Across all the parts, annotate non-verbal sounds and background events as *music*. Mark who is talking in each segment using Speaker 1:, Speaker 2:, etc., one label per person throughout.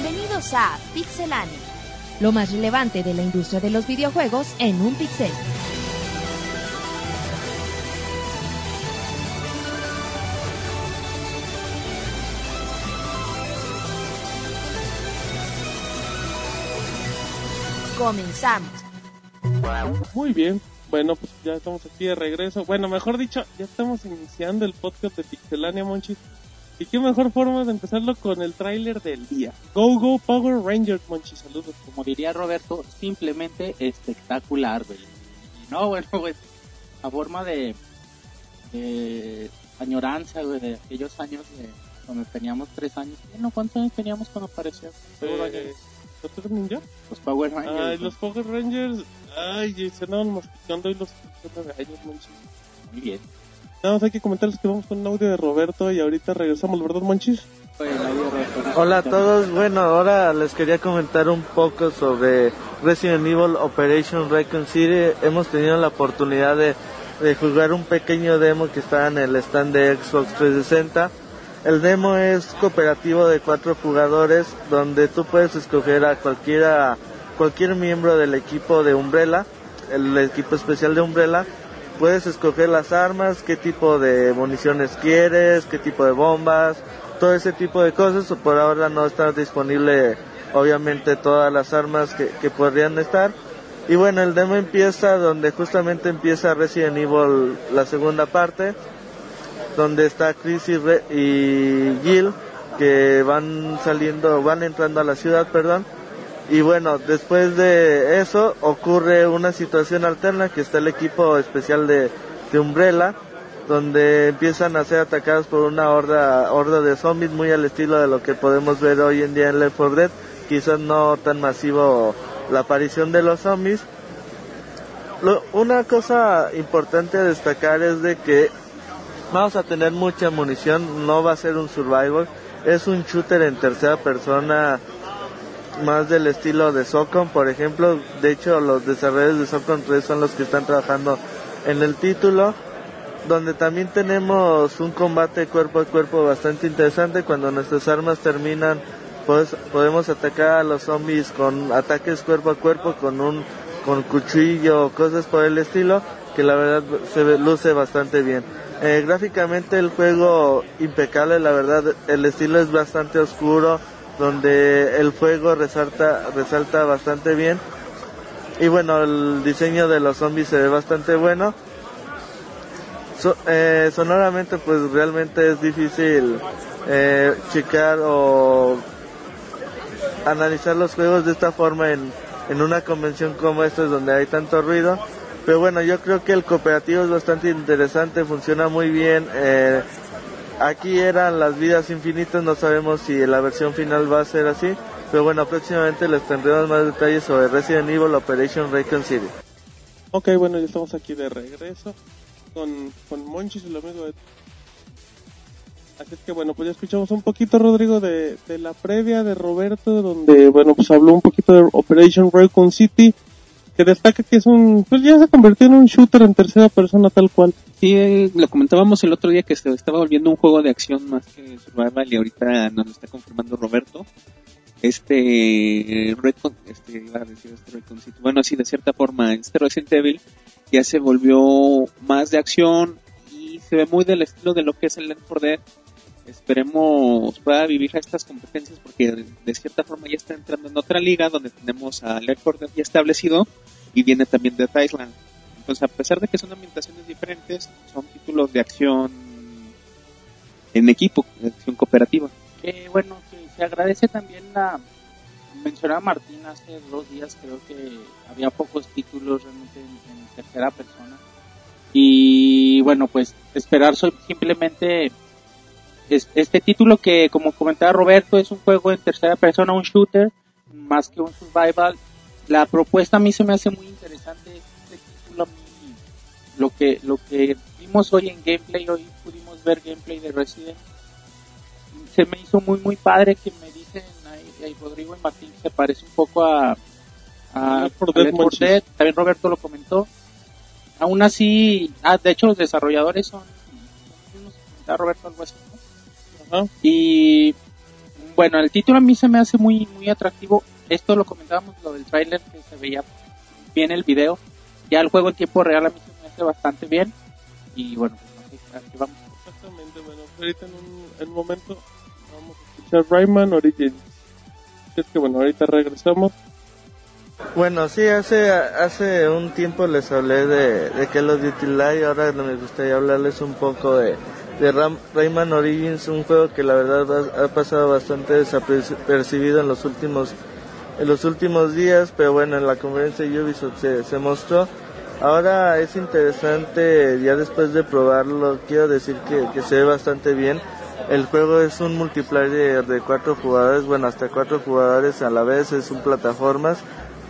Speaker 1: Bienvenidos a Pixelania.
Speaker 2: Lo más relevante de la industria de los videojuegos en un pixel.
Speaker 1: Comenzamos.
Speaker 3: Muy bien, bueno, pues ya estamos aquí de regreso. Bueno, mejor dicho, ya estamos iniciando el podcast de Pixelania, Monchis. Y qué mejor forma de empezarlo con el tráiler del día. Go Go Power Rangers, Monchis, saludos.
Speaker 4: Como diría Roberto, simplemente espectacular, güey. Y no, bueno, pues, a forma de, de añoranza, güey, de aquellos años de cuando teníamos tres años. No, ¿cuántos años teníamos cuando apareció?
Speaker 3: Eh, ¿Los Tortugas Ninja?
Speaker 4: Los Power Rangers.
Speaker 3: Ay, los Power Rangers. Ay, se andaban masticando y los nueve años, Monchis.
Speaker 4: Muy bien.
Speaker 3: Nada más hay que comentarles que vamos con un audio de Roberto y ahorita regresamos, ¿verdad, Monchis?
Speaker 5: Hola a todos, bueno, ahora les quería comentar un poco sobre Resident Evil Operation Raccoon City. Hemos tenido la oportunidad de, de jugar un pequeño demo que está en el stand de Xbox 360. El demo es cooperativo de cuatro jugadores donde tú puedes escoger a cualquiera, cualquier miembro del equipo de Umbrella, el equipo especial de Umbrella. Puedes escoger las armas, qué tipo de municiones quieres, qué tipo de bombas, todo ese tipo de cosas. Por ahora no está disponible, obviamente, todas las armas que, que podrían estar. Y bueno, el demo empieza donde justamente empieza Resident Evil, la segunda parte, donde está Chris y, Re- y Jill, que van saliendo, van entrando a la ciudad, perdón. Y bueno, después de eso ocurre una situación alterna que está el equipo especial de, de Umbrella, donde empiezan a ser atacados por una horda, horda de zombies muy al estilo de lo que podemos ver hoy en día en Left 4 Dead, quizás no tan masivo la aparición de los zombies. Lo- una cosa importante a destacar es de que vamos a tener mucha munición, no va a ser un survival, es un shooter en tercera persona más del estilo de Socom, por ejemplo. De hecho, los desarrolladores de Socom 3 son los que están trabajando en el título, donde también tenemos un combate cuerpo a cuerpo bastante interesante. Cuando nuestras armas terminan, pues, podemos atacar a los zombies con ataques cuerpo a cuerpo, con un con cuchillo, cosas por el estilo, que la verdad se luce bastante bien. Eh, gráficamente el juego impecable, la verdad el estilo es bastante oscuro, donde el fuego resalta, resalta bastante bien. Y bueno, el diseño de los zombies se ve bastante bueno. So- eh, sonoramente pues realmente es difícil eh, checar o analizar los juegos de esta forma en, en una convención como esta donde hay tanto ruido. Pero bueno, yo creo que el cooperativo es bastante interesante, funciona muy bien. eh, aquí eran las vidas infinitas, no sabemos si la versión final va a ser así. Pero bueno, próximamente les tendremos más detalles sobre Resident Evil Operation Raccoon City.
Speaker 3: Ok, bueno, ya estamos aquí de regreso con, con Monchis, el amigo de... Así es que bueno, pues ya escuchamos un poquito, Rodrigo, de, de la previa de Roberto, donde, bueno, pues habló un poquito de Operation Raccoon City, que destaca que es un, pues ya se convirtió en un shooter en tercera persona tal cual.
Speaker 6: Sí, eh, lo comentábamos el otro día que se estaba volviendo un juego de acción más que survival y ahorita nos lo está confirmando Roberto. Este Redcon, este iba a decir este City. Bueno, sí, de cierta forma, este Resident Evil ya se volvió más de acción y se ve muy del estilo de lo que es el Left 4 Dead. Esperemos pueda vivir estas competencias porque de, cierta forma ya está entrando en otra liga donde tenemos a Left 4 Dead ya establecido y viene también de Island. Entonces, a pesar de que son ambientaciones diferentes, son títulos de acción en equipo, de acción cooperativa.
Speaker 4: Que bueno, que se agradece también la. Mencionaba Martín hace dos días, creo que había pocos títulos realmente en, tercera persona. Y bueno, pues esperar so- simplemente es- este título que, como comentaba Roberto, es un juego en tercera persona, un shooter, más que un survival. La propuesta a mí se me hace muy interesante. Este título a mí, lo que, lo que vimos hoy en gameplay, hoy pudimos ver gameplay de Resident se me hizo muy muy padre que me dicen ahí, ahí Rodrigo y Martín que se parece un poco a, a,
Speaker 3: 4
Speaker 4: a
Speaker 3: Dead,
Speaker 4: Left 4
Speaker 3: Monchis.
Speaker 4: Dead. también Roberto lo comentó aún así ah, de hecho los desarrolladores son no sé Roberto algo así ¿no?
Speaker 3: Ajá.
Speaker 4: y bueno, el título a mí se me hace muy muy atractivo. Esto lo comentábamos, lo del tráiler, que se veía bien el video. Ya el juego en tiempo real a mí se me hace bastante bien. Y bueno, pues, aquí vamos.
Speaker 3: Exactamente, bueno, ahorita en un, en un momento vamos a escuchar Rayman Origins. Es que bueno, ahorita regresamos.
Speaker 5: Bueno, sí, hace, hace un tiempo les hablé de, de Call of Duty Live, ahora me gustaría hablarles un poco de, de Ram, Rayman Origins, un juego que la verdad ha, pasado bastante desapercibido en los últimos en los últimos días, pero bueno, en la conferencia de Ubisoft se, se mostró. Ahora es interesante, ya después de probarlo, quiero decir que, que se ve bastante bien. El juego es un multiplayer de cuatro jugadores, bueno, hasta cuatro jugadores a la vez, es un plataformas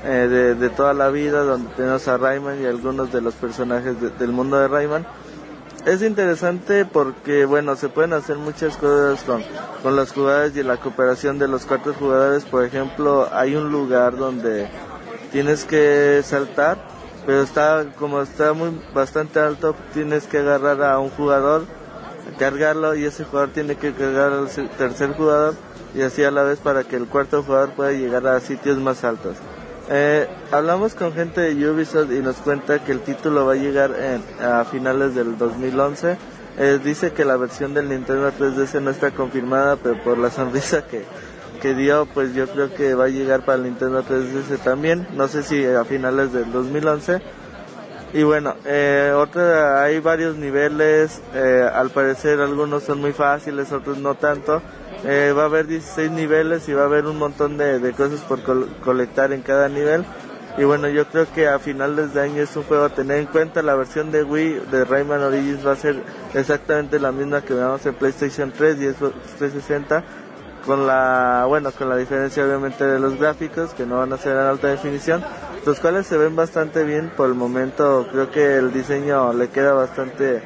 Speaker 5: eh, de, de, toda la vida, donde tenemos a Rayman y algunos de los personajes de, del mundo de Rayman. Es interesante porque, bueno, se pueden hacer muchas cosas con, con los jugadores y la cooperación de los cuatro jugadores. Por ejemplo, hay un lugar donde tienes que saltar, pero está, como está muy, bastante alto, tienes que agarrar a un jugador, cargarlo y ese jugador tiene que cargar al tercer jugador y así a la vez para que el cuarto jugador pueda llegar a sitios más altos. Eh, hablamos con gente de Ubisoft y nos cuenta que el título va a llegar en, a finales del 2011. Eh, dice que la versión del Nintendo 3DS no está confirmada, pero por la sonrisa que, que dio, pues yo creo que va a llegar para el Nintendo 3DS también. No sé si a finales del 2011. Y bueno, eh, otra, hay varios niveles, eh, al parecer algunos son muy fáciles, otros no tanto. Eh, va a haber 16 niveles y va a haber un montón de, de cosas por col colectar en cada nivel. Y bueno, yo creo que a finales de año es un juego a tener en cuenta. La versión de Wii de Rayman Origins va a ser exactamente la misma que veamos en PlayStation 3 y Xbox 360. Con la, bueno, con la diferencia obviamente de los gráficos que no van a ser en alta definición. Los cuales se ven bastante bien por el momento. Creo que el diseño le queda bastante,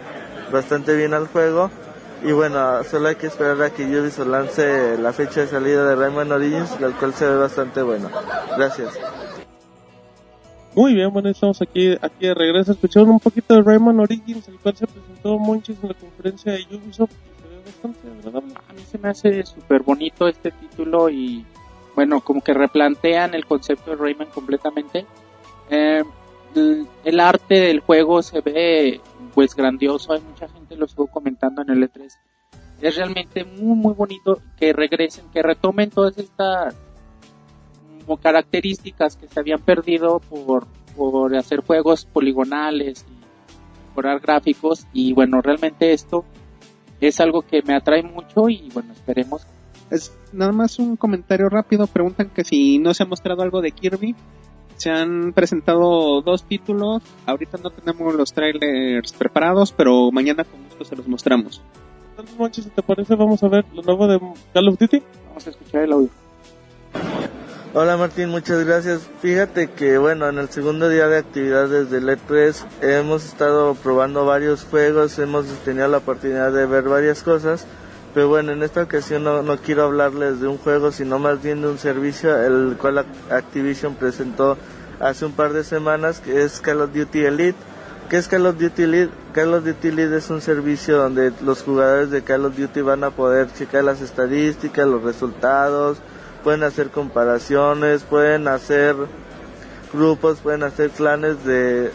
Speaker 5: bastante bien al juego. Y bueno, solo hay que esperar a que Ubisoft lance la fecha de salida de Rayman Origins, el cual se ve bastante bueno. Gracias.
Speaker 3: Muy bien, bueno, estamos aquí, aquí de regreso. Escucharon un poquito de Rayman Origins, el cual se presentó Monchis en la conferencia de Ubisoft. Y se ve bastante agradable.
Speaker 4: A mí se me hace súper bonito este título y, bueno, como que replantean el concepto de Rayman completamente. Eh, el, el arte del juego se ve pues grandioso, hay mucha gente lo estuvo comentando en el E3. Es realmente muy muy bonito que regresen, que retomen todas estas características que se habían perdido por, por hacer juegos poligonales y mejorar gráficos y bueno, realmente esto es algo que me atrae mucho y bueno, esperemos.
Speaker 6: Es nada más un comentario rápido, preguntan que si no se ha mostrado algo de Kirby, se han presentado dos títulos. Ahorita no tenemos los trailers preparados, pero mañana con gusto se los mostramos.
Speaker 3: Entonces, Monchi, si te parece, vamos a ver lo nuevo de Call of Duty.
Speaker 4: Vamos a escuchar el audio.
Speaker 5: Hola Martín, muchas gracias. Fíjate que bueno, en el segundo día de actividades del E3 hemos estado probando varios juegos, hemos tenido la oportunidad de ver varias cosas, pero bueno, en esta ocasión no, no quiero hablarles de un juego, sino más bien de un servicio, el cual Activision presentó hace un par de semanas, que es Call of Duty Elite. ¿Qué es Call of Duty Elite? Call of Duty Elite es un servicio donde los jugadores de Call of Duty van a poder checar las estadísticas, los resultados, pueden hacer comparaciones, pueden hacer grupos, pueden hacer clanes de,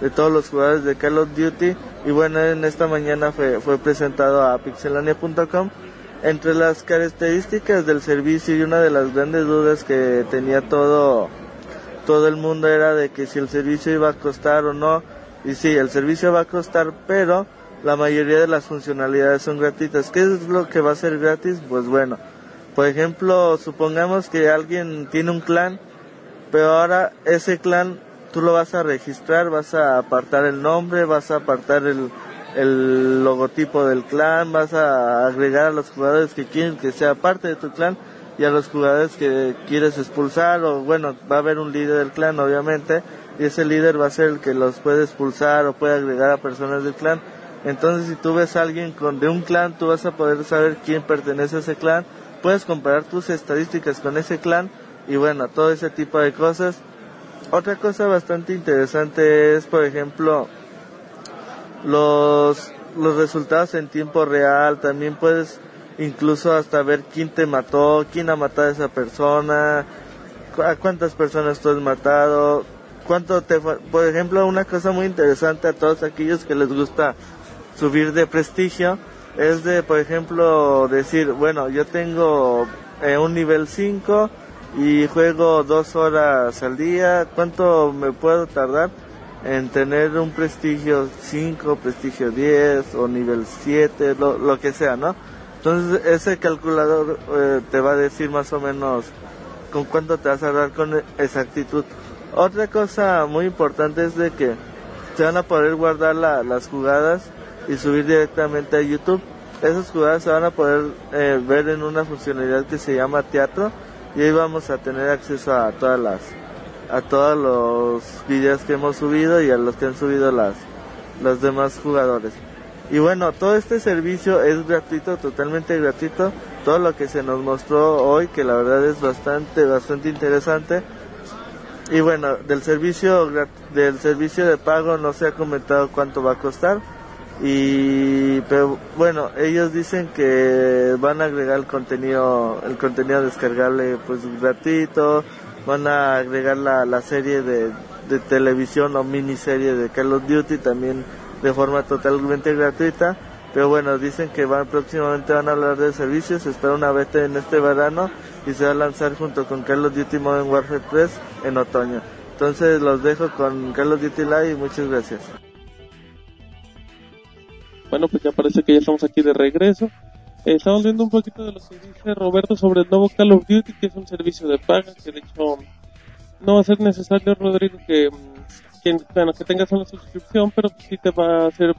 Speaker 5: de todos los jugadores de Call of Duty. Y bueno, en esta mañana fue, fue presentado a pixelania.com. Entre las características del servicio y una de las grandes dudas que tenía todo, todo el mundo era de que si el servicio iba a costar o no. Y sí, el servicio va a costar, pero la mayoría de las funcionalidades son gratuitas. ¿Qué es lo que va a ser gratis? Pues bueno, por ejemplo, supongamos que alguien tiene un clan, pero ahora ese clan tú lo vas a registrar, vas a apartar el nombre, vas a apartar el, el logotipo del clan, vas a agregar a los jugadores que quieren que sea parte de tu clan y a los jugadores que quieres expulsar o bueno, va a haber un líder del clan obviamente y ese líder va a ser el que los puede expulsar o puede agregar a personas del clan. Entonces si tú ves a alguien con, de un clan, tú vas a poder saber quién pertenece a ese clan, puedes comparar tus estadísticas con ese clan y bueno, todo ese tipo de cosas. Otra cosa bastante interesante es, por ejemplo, los, los resultados en tiempo real. También puedes incluso hasta ver quién te mató, quién ha matado a esa persona, a cuántas personas tú has matado, cuánto te... Por ejemplo, una cosa muy interesante a todos aquellos que les gusta subir de prestigio es de, por ejemplo, decir, bueno, yo tengo eh, un nivel 5 y juego dos horas al día, ¿cuánto me puedo tardar en tener un prestigio 5, prestigio 10 o nivel 7, lo, lo que sea, ¿no? Entonces ese calculador eh, te va a decir más o menos con cuánto te vas a dar con exactitud. Otra cosa muy importante es de que se van a poder guardar las jugadas y subir directamente a YouTube. Esas jugadas se van a poder eh, ver en una funcionalidad que se llama teatro y ahí vamos a tener acceso a todas las a todos los videos que hemos subido y a los que han subido las los demás jugadores. Y bueno, todo este servicio es gratuito, totalmente gratuito. Todo lo que se nos mostró hoy, que la verdad es bastante, bastante interesante. Y bueno, del servicio, del servicio de pago no se ha comentado cuánto va a costar. Y, pero bueno, ellos dicen que van a agregar el contenido, el contenido descargable pues gratuito. Van a agregar la, la serie de, de televisión o miniserie de Call of Duty también de forma totalmente gratuita. Pero bueno, dicen que van próximamente van a hablar de servicios, se espera una beta en este verano y se va a lanzar junto con Carlos Duty Modern Warfare 3 en otoño. Entonces los dejo con Carlos Duty Live y muchas gracias.
Speaker 3: Bueno, pues ya parece que ya estamos aquí de regreso. Eh, estamos viendo un poquito de lo que dice Roberto sobre el nuevo Call of Duty, que es un servicio de paga, que de hecho no va a ser necesario, Rodrigo, que bueno, que tengas una suscripción, pero sí te va a hacer,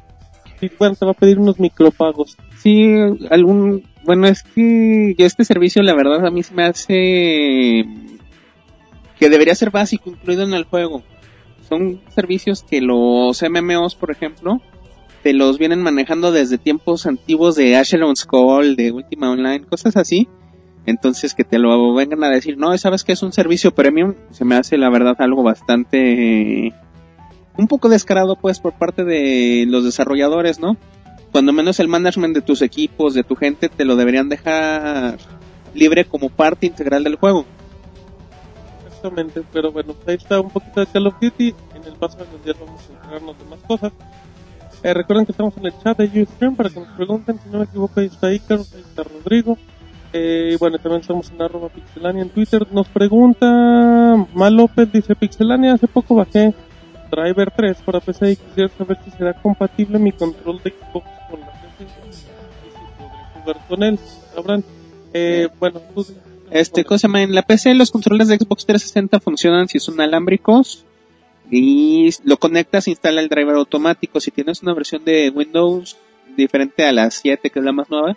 Speaker 3: bueno, te va a pedir unos micropagos.
Speaker 6: Sí, algún, bueno, es que este servicio la verdad a mí se me hace que debería ser básico, incluido en el juego. Son servicios que los MMOs, por ejemplo, te los vienen manejando desde tiempos antiguos de Ashelon's Call, de Ultima Online, cosas así. Entonces que te lo vengan a decir, no, sabes que es un servicio premium, se me hace la verdad algo bastante un poco descarado pues por parte de los desarrolladores, ¿no? Cuando menos el management de tus equipos, de tu gente, te lo deberían dejar libre como parte integral del juego.
Speaker 3: Exactamente, pero bueno, ahí está un poquito de Call of Duty. En el paso de los días vamos a enterarnos de más cosas. Eh, recuerden que estamos en el chat de Ustream para que nos pregunten. Si no me equivoco, ahí está Icar, ahí está Rodrigo. Eh, bueno, también estamos en arroba pixelania en Twitter. Nos pregunta Mal López, dice Pixelania, hace poco bajé Driver 3 para PC y quisiera saber si será compatible mi control de Xbox con la PC y si podré jugar con él. Sabrán. Eh, bueno,
Speaker 6: este, cosa En la PC los controles de Xbox 360 funcionan si son alámbricos y lo conectas, instala el driver automático. Si tienes una versión de Windows diferente a la 7, que es la más nueva,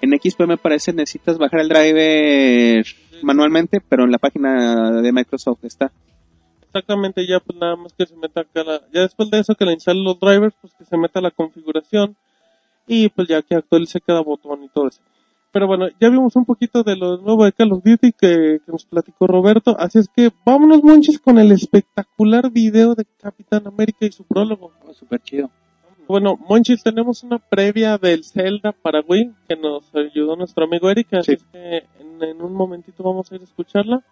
Speaker 6: en XP me parece necesitas bajar el driver manualmente, pero en la página de Microsoft está
Speaker 3: exactamente ya pues nada más que se meta acá la, ya después de eso que le instalen los drivers pues que se meta la configuración y pues ya que actualice cada botón y todo eso pero bueno ya vimos un poquito de lo nuevo de Call of Duty que, nos platicó Roberto así es que vámonos monches con el espectacular video de Capitán América y su prólogo
Speaker 6: oh, super chido
Speaker 3: bueno, Monchis, tenemos una previa del Zelda para Wii que nos ayudó nuestro amigo Eric, así es que en, en, un momentito vamos a ir a escucharla.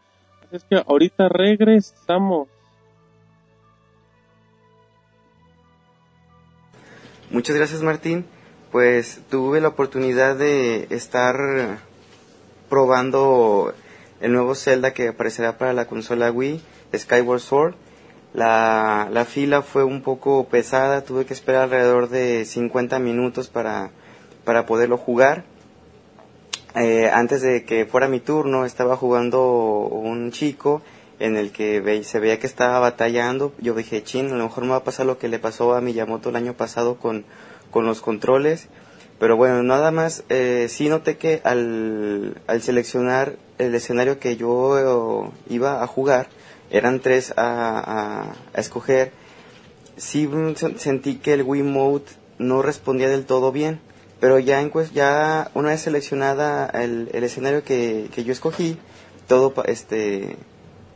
Speaker 3: Así es que ahorita regresamos.
Speaker 7: Muchas gracias Martín. Pues tuve la oportunidad de estar probando el nuevo Zelda que aparecerá para la consola Wii, Skyward Sword. La, la fila fue un poco pesada, tuve que esperar alrededor de 50 minutos para, para poderlo jugar. Eh, antes de que fuera mi turno estaba jugando un chico en el que se veía que estaba batallando. Yo dije, chin, a lo mejor me va a pasar lo que le pasó a Miyamoto el año pasado con, con los controles. Pero bueno, nada más, eh, sí noté que al, al seleccionar el escenario que yo iba a jugar, eran tres a, escoger, sí sentí que el Wii Mode no respondía del todo bien. Pero ya, en, ya una vez seleccionada el, el escenario que, que yo escogí, todo este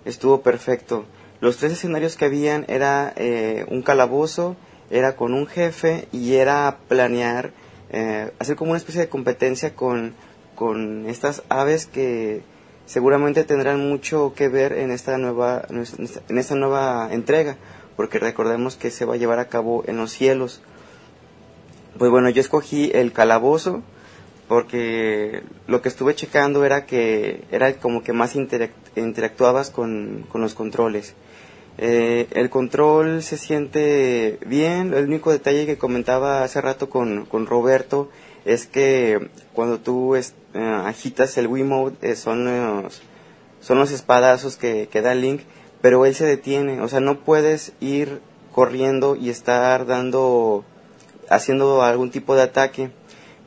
Speaker 7: estuvo perfecto. Los tres escenarios que habían era eh, un calabozo, era con un jefe y era planear, eh, hacer como una especie de competencia con, con estas aves que seguramente tendrán mucho que ver en esta nueva en esta nueva entrega porque recordemos que se va a llevar a cabo en los cielos pues bueno yo escogí el calabozo porque lo que estuve checando era que era como que más interactuabas con, con, los controles. Eh, el control se siente bien, el único detalle que comentaba hace rato con, con Roberto es que cuando tú eh, agitas el Wiimote eh, son, los, son los espadazos que, que da Link, pero él se detiene, o sea, no puedes ir corriendo y estar dando, haciendo algún tipo de ataque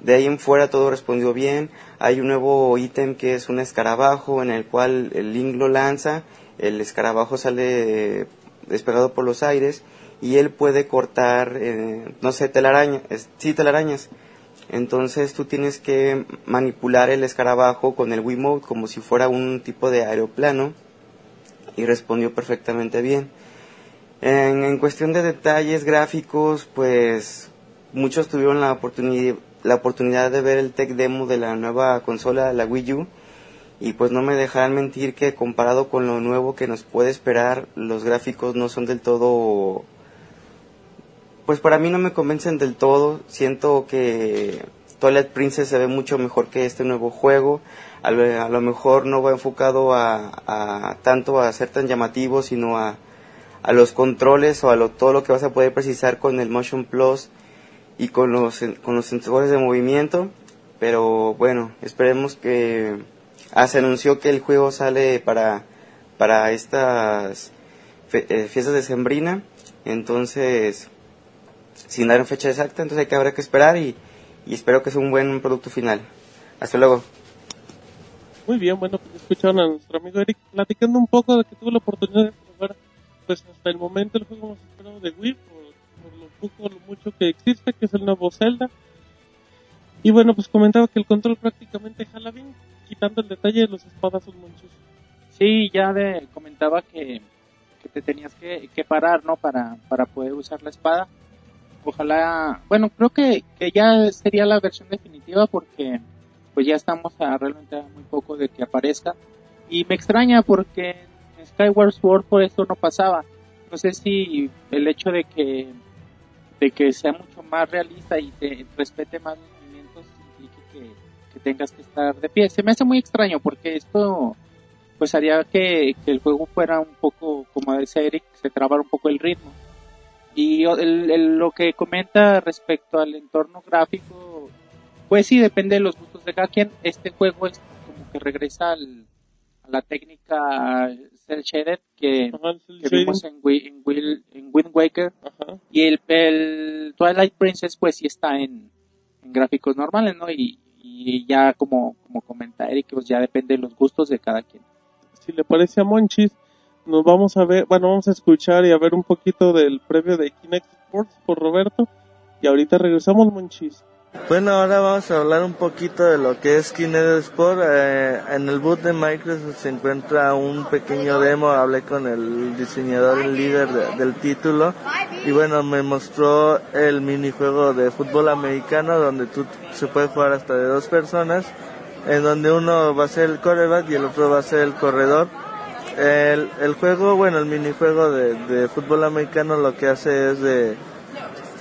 Speaker 7: de ahí en fuera todo respondió bien. Hay un nuevo ítem que es un escarabajo en el cual el Link lo lanza, el escarabajo sale despegado por los aires y él puede cortar, eh, no sé, telarañas, sí, telarañas. Entonces tú tienes que manipular el escarabajo con el Wiimote como si fuera un tipo de aeroplano y respondió perfectamente bien. En, en cuestión de detalles gráficos, pues muchos tuvieron la oportunidad, la oportunidad de ver el tech demo de la nueva consola, la Wii U, y pues no me dejarán mentir que comparado con lo nuevo que nos puede esperar, los gráficos no son del todo... Pues para mí no me convencen del todo, siento que Twilight Princess se ve mucho mejor que este nuevo juego, a lo, mejor no va enfocado a, tanto a ser tan llamativo, sino a, a los controles o a lo, todo lo que vas a poder precisar con el Motion Plus y con los, con los sensores de movimiento. Pero bueno, esperemos que... Ah, se anunció que el juego sale para, para estas eh, fiestas de Sembrina. Entonces, sin dar fecha exacta, entonces hay que habrá que esperar y, y espero que sea un buen producto final. Hasta luego.
Speaker 3: Muy bien, bueno, pues escucharon a nuestro amigo Eric platicando un poco de que tuvo la oportunidad de probar, pues hasta el momento el juego más esperado de Wii, poco lo mucho que existe, que es el nuevo Zelda. Y bueno, pues comentaba que el control prácticamente jala bien, quitando el detalle de los espadazos monchos.
Speaker 4: Sí, ya de, comentaba que, que te tenías que, que, parar, ¿no? Para, para poder usar la espada. Ojalá, bueno, creo que, que ya sería la versión definitiva porque pues ya estamos a realmente muy poco de que aparezca. Y me extraña porque en Skyward Sword por esto no pasaba. No sé si el hecho de que de que sea mucho más realista y te respete más los movimientos implique que, tengas que estar de pie. Se me hace muy extraño porque esto pues haría que, el juego fuera un poco, como decía Eric, se trabara un poco el ritmo. Y lo que comenta respecto al entorno gráfico, pues sí, depende de los gustos de cada quien. Este juego es como que regresa al, la técnica cel shaded que, vimos en, en, Wind Waker. Y el, el, Twilight Princess pues sí está en, gráficos normales no y, ya como como comenta Eric pues ya depende de los gustos de cada quien.
Speaker 3: Si le parece a Monchis nos vamos a ver bueno vamos a escuchar y a ver un poquito del previo de Kinect Sports por Roberto. Y ahorita regresamos Monchis
Speaker 5: bueno, ahora vamos a hablar un poquito de lo que es Kinect Sport. Eh, en el boot de Microsoft se encuentra un pequeño demo. Hablé con el diseñador, el líder del título. Y bueno, me mostró el minijuego de fútbol americano donde tú se puede jugar hasta de dos personas. En donde uno va a ser el coreback y el otro va a ser el corredor. El, el juego, bueno, el minijuego de, de fútbol americano lo que hace es de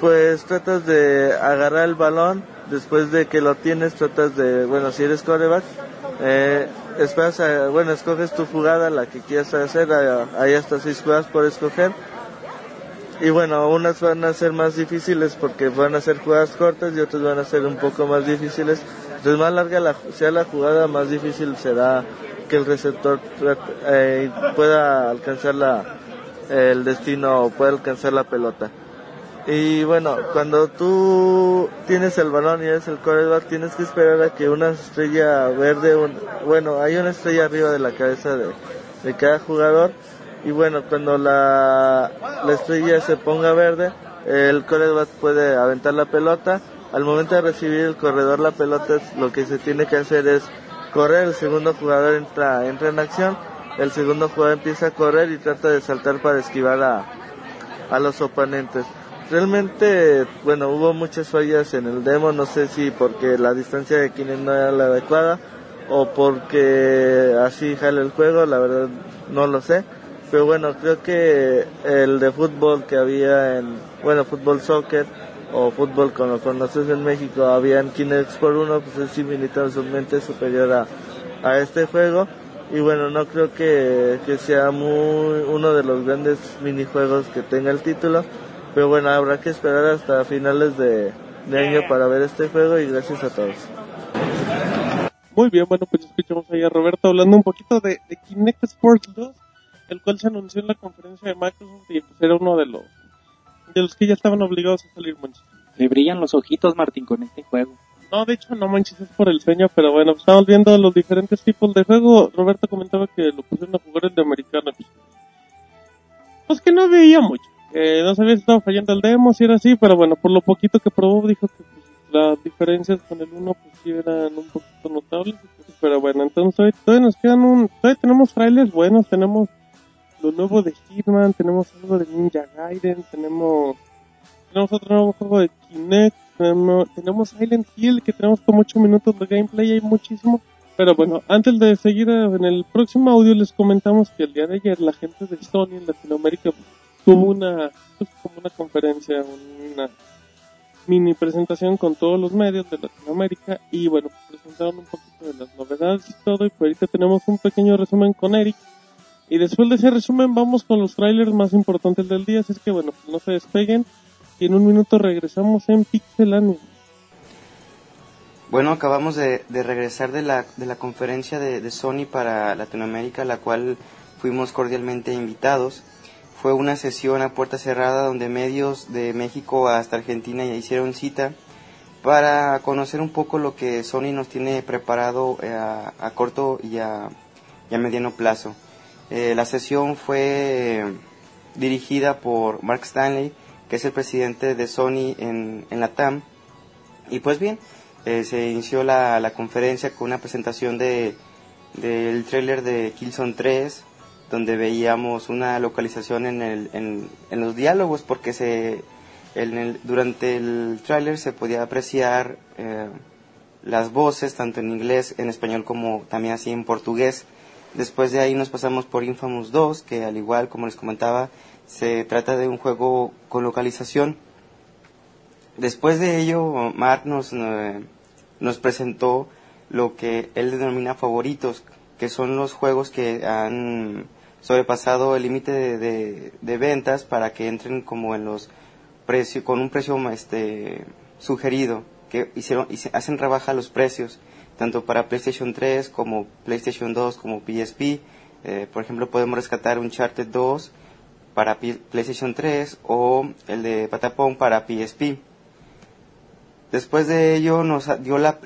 Speaker 5: pues tratas de agarrar el balón, después de que lo tienes tratas de, bueno, si eres coreback, eh, esperas bueno, escoges tu jugada, la que quieras hacer, hay hasta seis jugadas por escoger. Y bueno, unas van a ser más difíciles porque van a ser jugadas cortas y otras van a ser un poco más difíciles. Entonces más larga la, sea la jugada, más difícil será que el receptor eh, pueda alcanzar la, el destino o pueda alcanzar la pelota. Y bueno, cuando tú tienes el balón y eres el quarterback, tienes que esperar a que una estrella verde, bueno, hay una estrella arriba de la cabeza de, de cada jugador. Y bueno, cuando la, la estrella se ponga verde, el quarterback puede aventar la pelota. Al momento de recibir el corredor la pelota, lo que se tiene que hacer es correr. El segundo jugador entra, entra en acción. El segundo jugador empieza a correr y trata de saltar para esquivar a, a los oponentes realmente, bueno, hubo muchas fallas en el demo, no sé si porque la distancia de Kinect no era la adecuada o porque así jala el juego, la verdad no lo sé. Pero bueno, creo que el de fútbol que había en, bueno, fútbol soccer o fútbol como lo conoces en México, había en Kinect por uno, pues es infinitamente superior a, a este juego. Y bueno, no creo que, que sea muy uno de los grandes minijuegos que tenga el título. Pero bueno, habrá que esperar hasta finales de, año para ver este juego y gracias a todos.
Speaker 3: Muy bien, bueno, pues escuchamos ahí a Roberto hablando un poquito de, de Kinect Sports 2, el cual se anunció en la conferencia de Microsoft y pues era uno de los de los que ya estaban obligados a salir, manches.
Speaker 4: Le brillan los ojitos, Martín, con este juego.
Speaker 3: No, de hecho, no manches, es por el sueño, pero bueno, estamos viendo los diferentes tipos de juego. Roberto comentaba que lo pusieron a jugar el de americano. Pues que no veía mucho. No sabía si estaba fallando el demo, si era así, pero bueno, por lo poquito que probó, dijo que pues, las diferencias con el 1 pues sí eran un poquito notables. Pero bueno, entonces todavía nos quedan un... Todavía tenemos trailers buenos, tenemos lo nuevo de Hitman, tenemos algo de Ninja Gaiden, tenemos, tenemos otro nuevo juego de Kinect, tenemos, Silent Hill que tenemos como 8 minutos de gameplay, hay muchísimo. Pero bueno, antes de seguir en el próximo audio les comentamos que el día de ayer la gente de Sony en Latinoamérica tuvo una, como una conferencia, una mini presentación con todos los medios de Latinoamérica y bueno, presentaron un poquito de las novedades y todo y pues ahorita tenemos un pequeño resumen con Eric y después de ese resumen vamos con los trailers más importantes del día, así que bueno, no se despeguen y en un minuto regresamos en Pixelania.
Speaker 7: Bueno, acabamos de, regresar de la, de la conferencia de, Sony para Latinoamérica, la cual fuimos cordialmente invitados. Fue una sesión a puerta cerrada donde medios de México hasta Argentina ya hicieron cita para conocer un poco lo que Sony nos tiene preparado eh, a, corto y a mediano plazo. Eh, la sesión fue dirigida por Mark Stanley, que es el presidente de Sony en, en la TAM. Y pues bien, eh, se inició la, la, conferencia con una presentación de, del tráiler de Killzone 3, donde veíamos una localización en, el, en, los diálogos, porque se, durante el tráiler se podía apreciar eh, las voces, tanto en inglés, en español, como también así en portugués. Después de ahí nos pasamos por Infamous 2, que al igual como les comentaba, se trata de un juego con localización. Después de ello, Mark nos, eh, nos presentó lo que él denomina favoritos, que son los juegos que han sobrepasado el límite de, de, ventas para que entren como en los precios, con un precio este, sugerido, que hicieron, hacen rebaja los precios tanto para PlayStation 3 como PlayStation 2 como PSP. Eh, por ejemplo, podemos rescatar un Charter 2 para PlayStation 3 o el de Patapon para PSP. Después de ello nos dio la,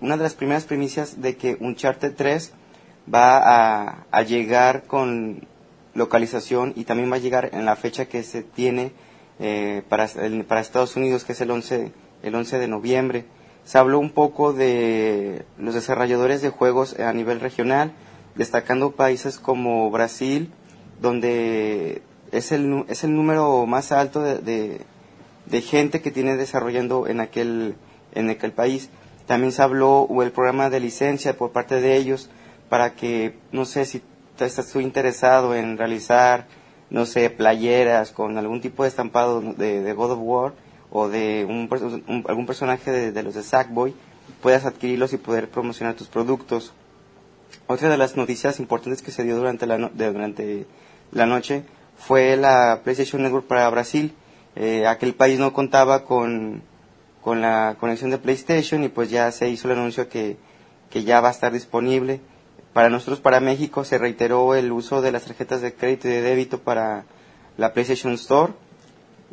Speaker 7: una de las primeras primicias de que un Charter 3 va a, llegar con localización y también va a llegar en la fecha que se tiene eh, para, para Estados Unidos, que es el 11, el 11 de noviembre se habló un poco de los desarrolladores de juegos a nivel regional, destacando países como Brasil, donde es el, es el número más alto de, de, gente que tiene desarrollando en aquel, en aquel país. También se habló o el programa de licencia por parte de ellos para que, no sé si estás tú interesado en realizar, no sé, playeras con algún tipo de estampado de, de God of War, o de un, algún personaje de, los de Sackboy, puedas adquirirlos y poder promocionar tus productos. Otra de las noticias importantes que se dio durante la, durante la noche fue la PlayStation Network para Brasil. Eh, aquel país no contaba con, con la conexión de PlayStation y pues ya se hizo el anuncio que, que ya va a estar disponible. Para nosotros, para México, se reiteró el uso de las tarjetas de crédito y de débito para la PlayStation Store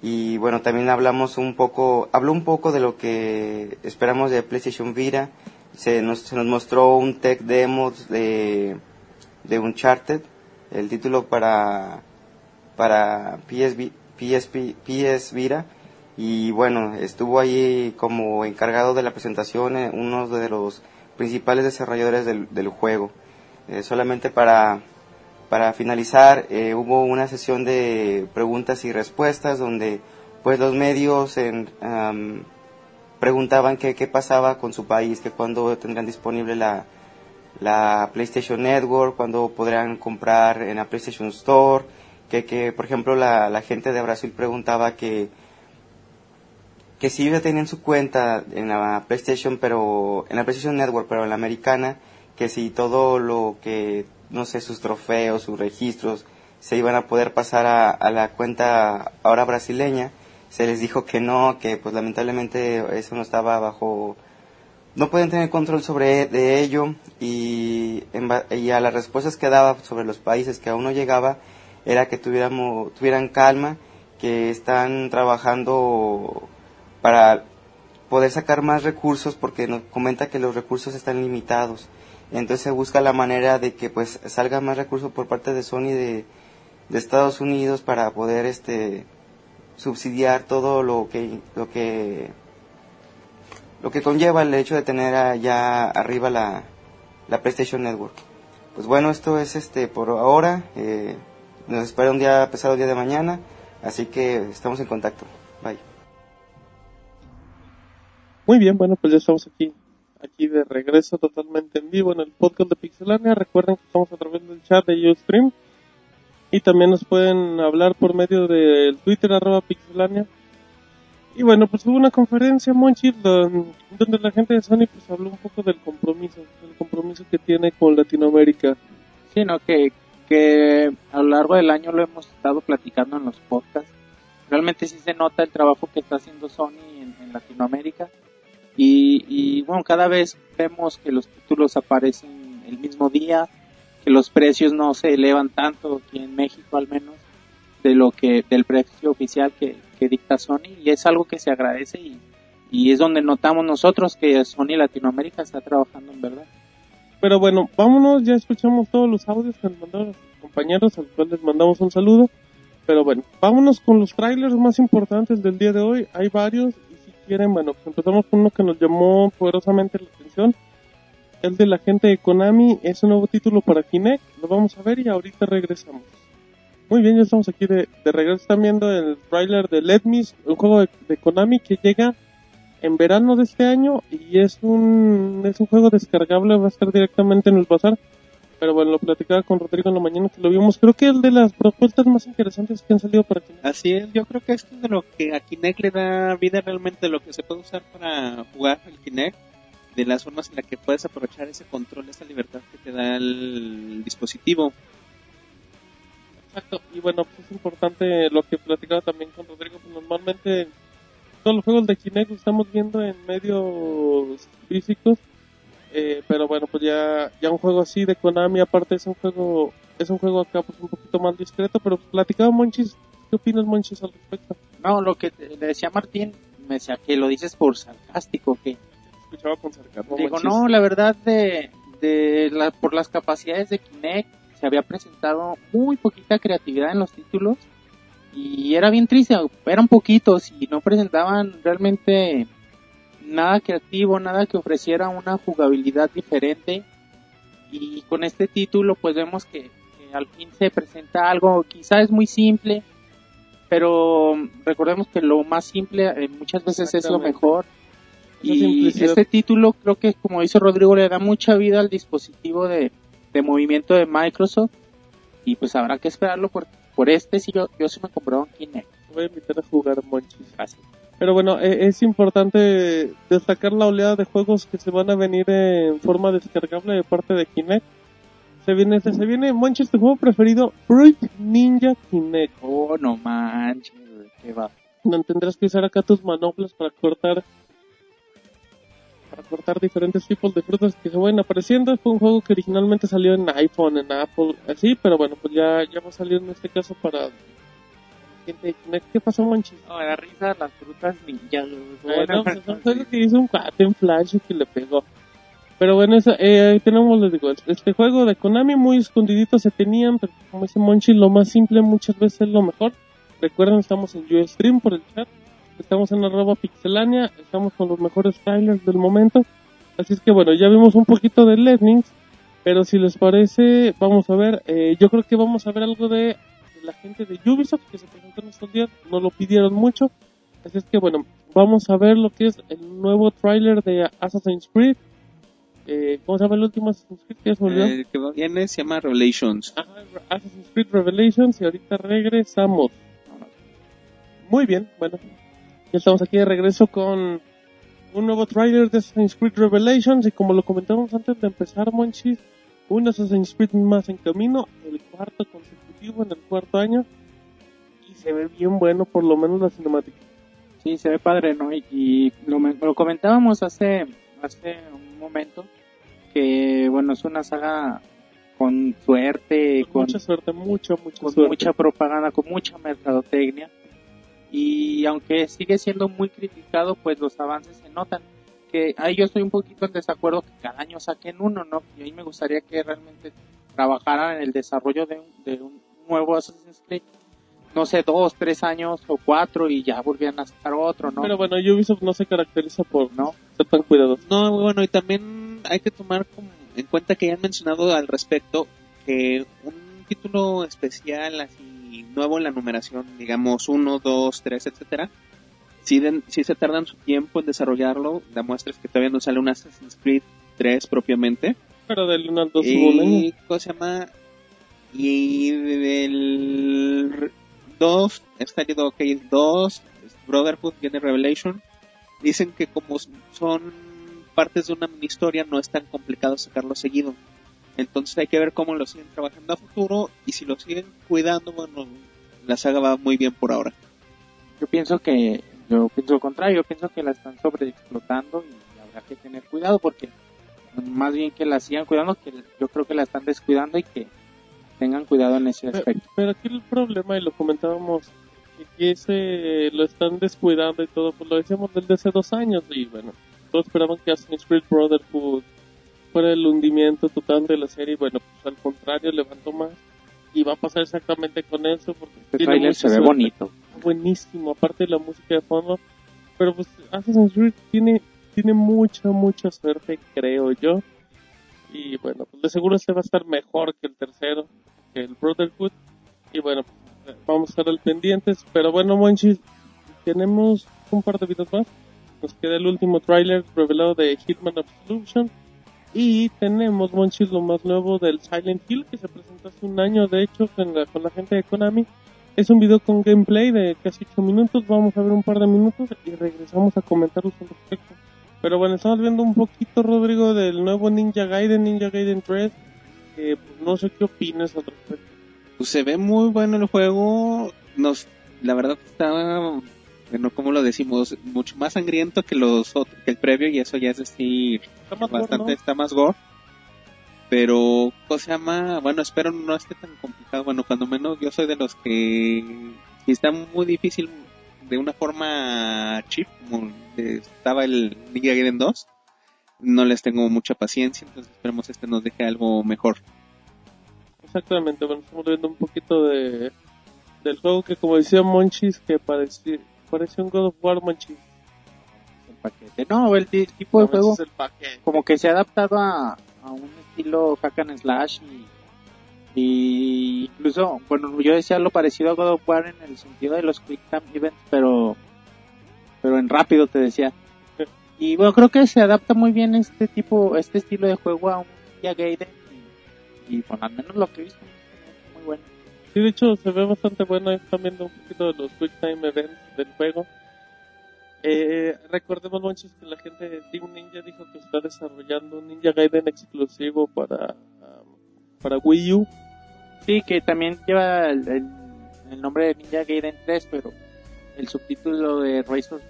Speaker 7: y bueno, también hablamos un poco, habló un poco de lo que esperamos de PlayStation Vita. Se nos, se nos mostró un tech demo de, de Uncharted, el título para, para PSV, PS Vita. Y bueno, estuvo ahí como encargado de la presentación eh, uno de los principales desarrolladores del juego. Eh, solamente para para finalizar, eh, hubo una sesión de preguntas y respuestas donde pues los medios en, am, preguntaban qué, qué pasaba con su país, que cuándo tendrían disponible la, la PlayStation Network, cuándo podrían comprar en la PlayStation Store, que, que por ejemplo la, la gente de Brasil preguntaba que que si ellos ya tenían su cuenta en la PlayStation, pero en la PlayStation Network, pero en la americana, que si todo lo que, no sé, sus trofeos, sus registros, se iban a poder pasar a, la cuenta ahora brasileña, se les dijo que no, que pues lamentablemente eso no estaba bajo, no pueden tener control sobre de ello y, en y a las respuestas que daba sobre los países que aún no llegaba era que tuviéramos, tuvieran calma, que están trabajando para poder sacar más recursos porque nos comenta que los recursos están limitados. Entonces se busca la manera de que pues salga más recursos por parte de Sony de, Estados Unidos para poder este subsidiar todo lo que lo que lo que conlleva el hecho de tener allá arriba la, la PlayStation Network. Pues bueno, esto es este por ahora. eh, nos espera un día pesado día de mañana, así que estamos en contacto. Bye.
Speaker 3: Muy bien, bueno, pues ya estamos aquí, aquí de regreso totalmente en vivo en el podcast de Pixelania. Recuerden que estamos a través del chat de Ustream y también nos pueden hablar por medio del Twitter arroba Pixelania. Y bueno, pues hubo una conferencia, Monchi, don- donde la gente de Sony pues habló un poco del compromiso, del compromiso que tiene con Latinoamérica.
Speaker 4: Sí, ¿no? Que, que a lo largo del año lo hemos estado platicando en los podcasts. Realmente sí se nota el trabajo que está haciendo Sony en Latinoamérica. Y, y bueno, cada vez vemos que los títulos aparecen el mismo día, que los precios no se elevan tanto aquí en México al menos de lo que del precio oficial que, que dicta Sony y es algo que se agradece y, es donde notamos nosotros que Sony Latinoamérica está trabajando en verdad.
Speaker 3: Pero bueno, vámonos, ya escuchamos todos los audios que nos mandaron los compañeros, a los cuales les mandamos un saludo. Pero bueno, vámonos con los trailers más importantes del día de hoy. Hay varios quieren, bueno, empezamos con uno que nos llamó poderosamente la atención. El de la gente de Konami, es un nuevo título para Kinect. Lo vamos a ver y ahorita regresamos. Muy bien, ya estamos aquí de, de regreso. Están viendo el trailer de Let Me, un juego de, de Konami que llega en verano de este año y es un es un juego descargable, va a estar directamente en el bazar. Pero bueno, lo platicaba con Rodrigo en la mañana que lo vimos. Creo que el de las propuestas más interesantes que han salido para Kinect.
Speaker 6: Así es, yo creo que esto es de lo que a Kinect le da vida realmente, lo que se puede usar para jugar el Kinect, de las formas en las que puedes aprovechar ese control, esa libertad que te da el dispositivo.
Speaker 3: Exacto. Y bueno, pues es importante lo que platicaba también con Rodrigo. Pues normalmente todos los juegos de Kinect los estamos viendo en medios físicos. Eh, pero bueno, pues ya, ya un juego así de Konami, aparte es un juego, es un juego acá pues un poquito más discreto, pero platicaba Monchis, ¿qué opinas Monchis al respecto?
Speaker 4: No, lo que te- le decía Martín, me decía que lo dices por sarcástico, que
Speaker 3: Escuchaba con sarcasmo.
Speaker 4: digo,
Speaker 3: Monchis.
Speaker 4: no, la verdad de, de la, por las capacidades de Kinect se había presentado muy poquita creatividad en los títulos y era bien triste, eran poquitos y no presentaban realmente nada creativo, nada que ofreciera una jugabilidad diferente. Y con este título pues vemos que, que al fin se presenta algo quizá es muy simple pero recordemos que lo más simple eh, muchas veces es lo mejor. Y este título creo que como dice Rodrigo le da mucha vida al dispositivo de, de movimiento de Microsoft. Y pues habrá que esperarlo por, por este si yo, yo sí me compré un Kinect.
Speaker 3: Voy a invitar a jugar Monchis.
Speaker 4: Fácil.
Speaker 3: Pero bueno, eh, es importante destacar la oleada de juegos que se van a venir en forma descargable de parte de Kinect. Se viene, se, se viene Monchis, tu juego preferido, Fruit Ninja Kinect.
Speaker 4: oh no manches qué va
Speaker 3: tendrás que usar acá tus manoplas para cortar para cortar diferentes tipos de frutas que se vayan apareciendo. Fue un juego que originalmente salió en iPhone, en Apple, así, pero bueno, pues ya, ya va a salir en este caso para Kinect. ¿Qué pasó, Monchis?
Speaker 4: no me da risa las frutas ninja.
Speaker 3: Bueno, pues es un juego que hizo un cuate en Flash y que le pegó. Pero bueno, eso, eh, ahí tenemos, les digo, este juego de Konami muy escondidito se tenían, pero como dice Monchi, lo más simple muchas veces es lo mejor. Recuerden, estamos en Ustream por el chat, estamos en arroba pixelania, estamos con los mejores trailers del momento. Así es que bueno, ya vimos un poquito de Lightnings, pero si les parece, vamos a ver, eh, yo creo que vamos a ver algo de la gente de Ubisoft que se presentó en estos días, nos lo pidieron mucho. Así es que bueno, vamos a ver lo que es el nuevo tráiler de Assassin's Creed. Eh, ¿Cómo se llama el último Assassin's Creed? ¿Ya se olvidó?
Speaker 6: El que viene se llama Revelations.
Speaker 3: Ajá, Assassin's Creed Revelations y ahorita regresamos. Muy bien, bueno, ya estamos aquí de regreso con un nuevo trailer de Assassin's Creed Revelations y como lo comentamos antes de empezar, Monchis, un Assassin's Creed más en camino, el cuarto consecutivo en el cuarto año y se ve bien bueno, por lo menos la cinemática.
Speaker 4: Sí, se ve padre, ¿no? Y, y lo, lo comentábamos hace, hace un momento que, bueno, es una saga con suerte, con,
Speaker 3: mucha suerte, mucha, mucha
Speaker 4: con
Speaker 3: suerte.
Speaker 4: mucha propaganda, con mucha mercadotecnia. Y aunque sigue siendo muy criticado, pues los avances se notan. Que ahí yo estoy un poquito en desacuerdo que cada año saquen uno, ¿no? Y ahí me gustaría que realmente trabajaran en el desarrollo de un, de un nuevo Assassin's Creed. No sé, dos, tres años o cuatro y ya volvían a sacar otro, ¿no?
Speaker 3: Pero bueno, Ubisoft no se caracteriza por
Speaker 4: ¿No?
Speaker 3: ser tan cuidadoso.
Speaker 6: No, bueno, y también hay que tomar como en cuenta que ya han mencionado al respecto que un título especial así nuevo en la numeración, digamos 1, 2, 3, etcétera, si, den- si se tardan su tiempo en desarrollarlo, la muestra es que todavía no sale un Assassin's Creed 3 propiamente.
Speaker 3: Pero del 1 al 2 hubo un año.
Speaker 6: Y, ¿cómo se llama? Y del 2, ha salido el 2, Brotherhood, viene Revelation. Dicen que como son partes de una historia, no es tan complicado sacarlo seguido. Entonces hay que ver cómo lo siguen trabajando a futuro y si lo siguen cuidando, bueno, la saga va muy bien por ahora.
Speaker 4: Yo pienso que, yo pienso lo contrario, yo pienso que la están sobreexplotando y habrá que tener cuidado porque más bien que la sigan cuidando, que yo creo que la están descuidando y que tengan cuidado en ese aspecto.
Speaker 3: pero aquí el problema, y lo comentábamos, que, ese lo están descuidando y todo, pues lo decíamos desde hace dos años, y bueno, todos esperaban que Assassin's Creed Brotherhood fuera el hundimiento total de la serie, y bueno, pues al contrario, levantó más, y va a pasar exactamente con eso, porque
Speaker 4: Este
Speaker 3: tiene
Speaker 4: trailer se ve
Speaker 3: suerte.
Speaker 4: bonito.
Speaker 3: buenísimo, aparte de la música de fondo. Pero pues Assassin's Creed tiene, tiene mucha, mucha suerte, creo yo. Y bueno, pues de seguro este va a estar mejor que el tercero, que el Brotherhood. Y bueno, pues, vamos a estar al pendientes. Pero bueno, Monchis, tenemos un par de videos más. Nos queda el último tráiler revelado de Hitman Absolution. Y tenemos, Monchis, lo más nuevo del Silent Hill, que se presentó hace un año, de hecho, con la, con la gente de Konami. Es un video con gameplay de casi 8 minutos. Vamos a ver un par de minutos y regresamos a comentarlos al respecto. Pero bueno, estamos viendo un poquito, Rodrigo, del nuevo Ninja Gaiden, Ninja Gaiden 3. que, pues, no sé qué opinas al respecto.
Speaker 6: Pues se ve muy bueno el juego. Nos, la verdad está, bueno, como lo decimos, mucho más sangriento que los otros, que el previo y eso ya es decir,
Speaker 3: Está más gore,
Speaker 6: bastante,
Speaker 3: ¿no?
Speaker 6: está más gore. Pero, ¿cómo se llama? Bueno, espero no esté tan complicado. Bueno, cuando menos yo soy de los que si está muy difícil de una forma chip, como estaba el Ninja Gaiden 2. No les tengo mucha paciencia, entonces esperemos este nos deje algo mejor.
Speaker 3: Exactamente, bueno, estamos viendo un poquito de del juego que, como decía Monchis, que parecía, parecía un God of War Monchis.
Speaker 4: El paquete. No, el ti- tipo de
Speaker 3: No,
Speaker 4: juego
Speaker 3: es el
Speaker 4: como que se ha adaptado a, a un estilo hack and slash y, y incluso, bueno, yo decía lo parecido a God of War en el sentido de los quick time events, pero pero en rápido te decía. Y bueno, creo que se adapta muy bien este tipo, este estilo de juego a un Ninja Gaiden y, y bueno, al menos lo que he visto muy bueno.
Speaker 3: Sí, de hecho, se ve bastante bueno. Están viendo un poquito de los Quick Time Events del juego. Eh, recordemos, Monchis, que la gente de Team Ninja dijo que está desarrollando un Ninja Gaiden exclusivo para, para Wii U.
Speaker 4: Sí, que también lleva el, nombre de Ninja Gaiden 3, pero el subtítulo de Razor,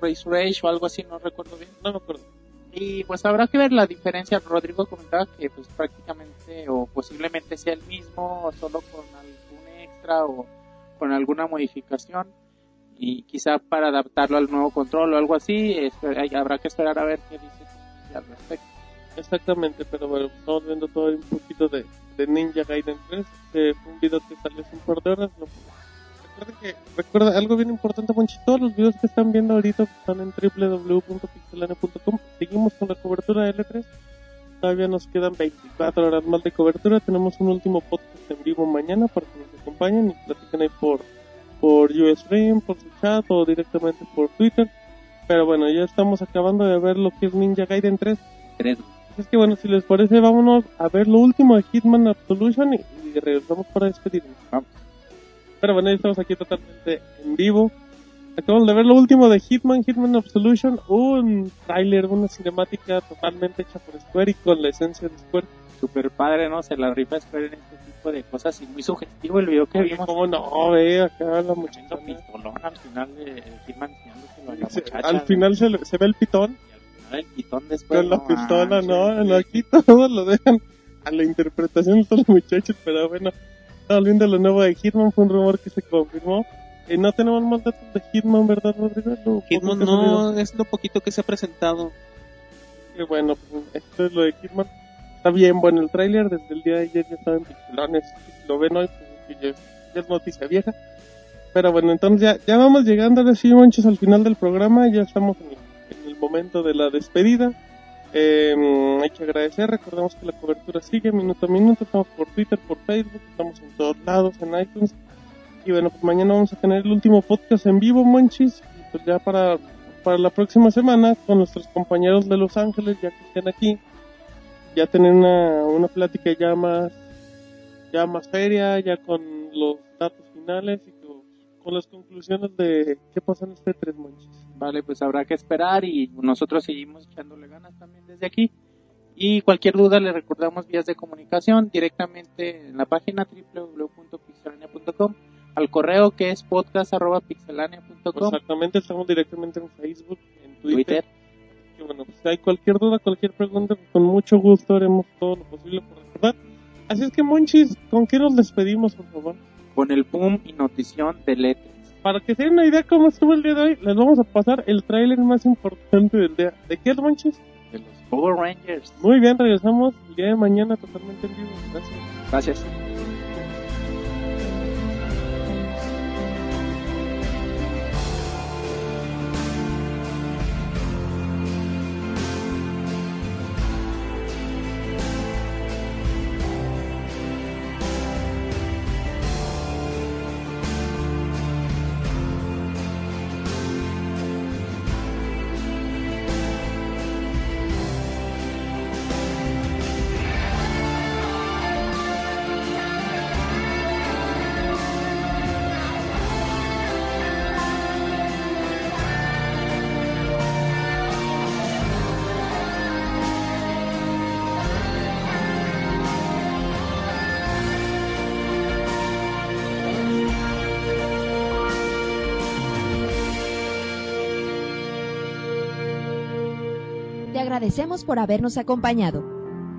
Speaker 4: Razor Age o algo así, no recuerdo bien.
Speaker 3: No me acuerdo.
Speaker 4: Y pues habrá que ver la diferencia. Rodrigo comentaba que pues prácticamente o posiblemente sea el mismo, solo con algún extra o con alguna modificación. Y quizá para adaptarlo al nuevo control o algo así, habrá que esperar a ver qué dice al respecto.
Speaker 3: Exactamente, pero bueno, estamos viendo todo un poquito de, de Ninja Gaiden 3. que fue un video que salió hace un par de horas. ¿no? Recuerda que, recuerda algo bien importante, Monchi, todos los videos que están viendo ahorita están en www.pixelania.com. Seguimos con la cobertura de L3. Todavía nos quedan 24 horas más de cobertura. Tenemos un último podcast en vivo mañana para que nos acompañen y platiquen ahí por, por Ustream, por su chat o directamente por Twitter. Pero bueno, ya estamos acabando de ver lo que es Ninja Gaiden 3.
Speaker 4: Tres.
Speaker 3: Así es que bueno, si les parece, vámonos a ver lo último de Hitman Absolution y, y regresamos para despedirnos.
Speaker 4: Vamos.
Speaker 3: Pero bueno, ya estamos aquí totalmente en vivo. Acabamos de ver lo último de Hitman, Hitman Absolution, un tráiler, una cinemática totalmente hecha por Square y con la esencia de Square.
Speaker 4: Super padre, ¿no? Se la rifa Square en este tipo de cosas y muy sugestivo el video que vimos.
Speaker 3: ¿Cómo no? Ve acá la muchacha.
Speaker 4: pistolón al final de Hitman a la
Speaker 3: Se-
Speaker 4: muchacha.
Speaker 3: al final se, le- se ve el pitón
Speaker 4: el pitón después.
Speaker 3: con la
Speaker 4: no
Speaker 3: pistola,
Speaker 4: manches.
Speaker 3: ¿no? no, Aquí *laughs* todos lo dejan a la interpretación de todos los muchachos, pero bueno, estamos viendo lo nuevo de Hitman, fue un rumor que se confirmó. Eh, no tenemos más datos de Hitman, ¿verdad, Rodrigo? Lo
Speaker 6: Hitman no es lo poquito que se ha presentado.
Speaker 3: Bueno, pues, esto es lo de Hitman. Está bien, bueno, el tráiler desde el día de ayer ya estaba en pixelones. Si lo ven hoy, pues ya, es- ya es noticia vieja. Pero bueno, entonces ya, ya vamos llegando ahora sí, manches, al final del programa. Ya estamos en el momento de la despedida. Eh, hay que agradecer, recordemos que la cobertura sigue minuto a minuto. Estamos por Twitter, por Facebook, estamos en todos lados, en iTunes. Y bueno, pues mañana vamos a tener el último podcast en vivo, Monchis. Pues ya para, para la próxima semana, con nuestros compañeros de Los Ángeles, ya que estén aquí, ya tener una, una plática ya más, ya más seria, ya con los datos finales y con, con las conclusiones de qué pasa en este tres Monchis.
Speaker 4: Vale, pues habrá que esperar y nosotros seguimos echándole ganas también desde aquí. Y cualquier duda le recordamos vías de comunicación directamente en la página www.pixelania.com al correo que es podcast.pixelania.com
Speaker 3: Exactamente, estamos directamente en Facebook, en Twitter.
Speaker 4: Twitter.
Speaker 3: Que bueno, pues si hay cualquier duda, cualquier pregunta, pues, con mucho gusto haremos todo lo posible por recordar. Así es que, Monchis, ¿con qué nos despedimos, por favor?
Speaker 4: con el boom y notición de letras.
Speaker 3: Para que se den una idea cómo estuvo el día de hoy, les vamos a pasar el tráiler más importante del día. ¿De qué es, Monchis?
Speaker 4: de los Power Rangers.
Speaker 3: Muy bien, regresamos el día de mañana totalmente en vivo. Gracias.
Speaker 4: Gracias.
Speaker 2: Agradecemos por habernos acompañado.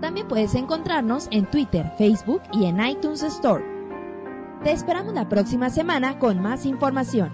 Speaker 2: También puedes encontrarnos en Twitter, Facebook y en iTunes Store. Te esperamos la próxima semana con más información.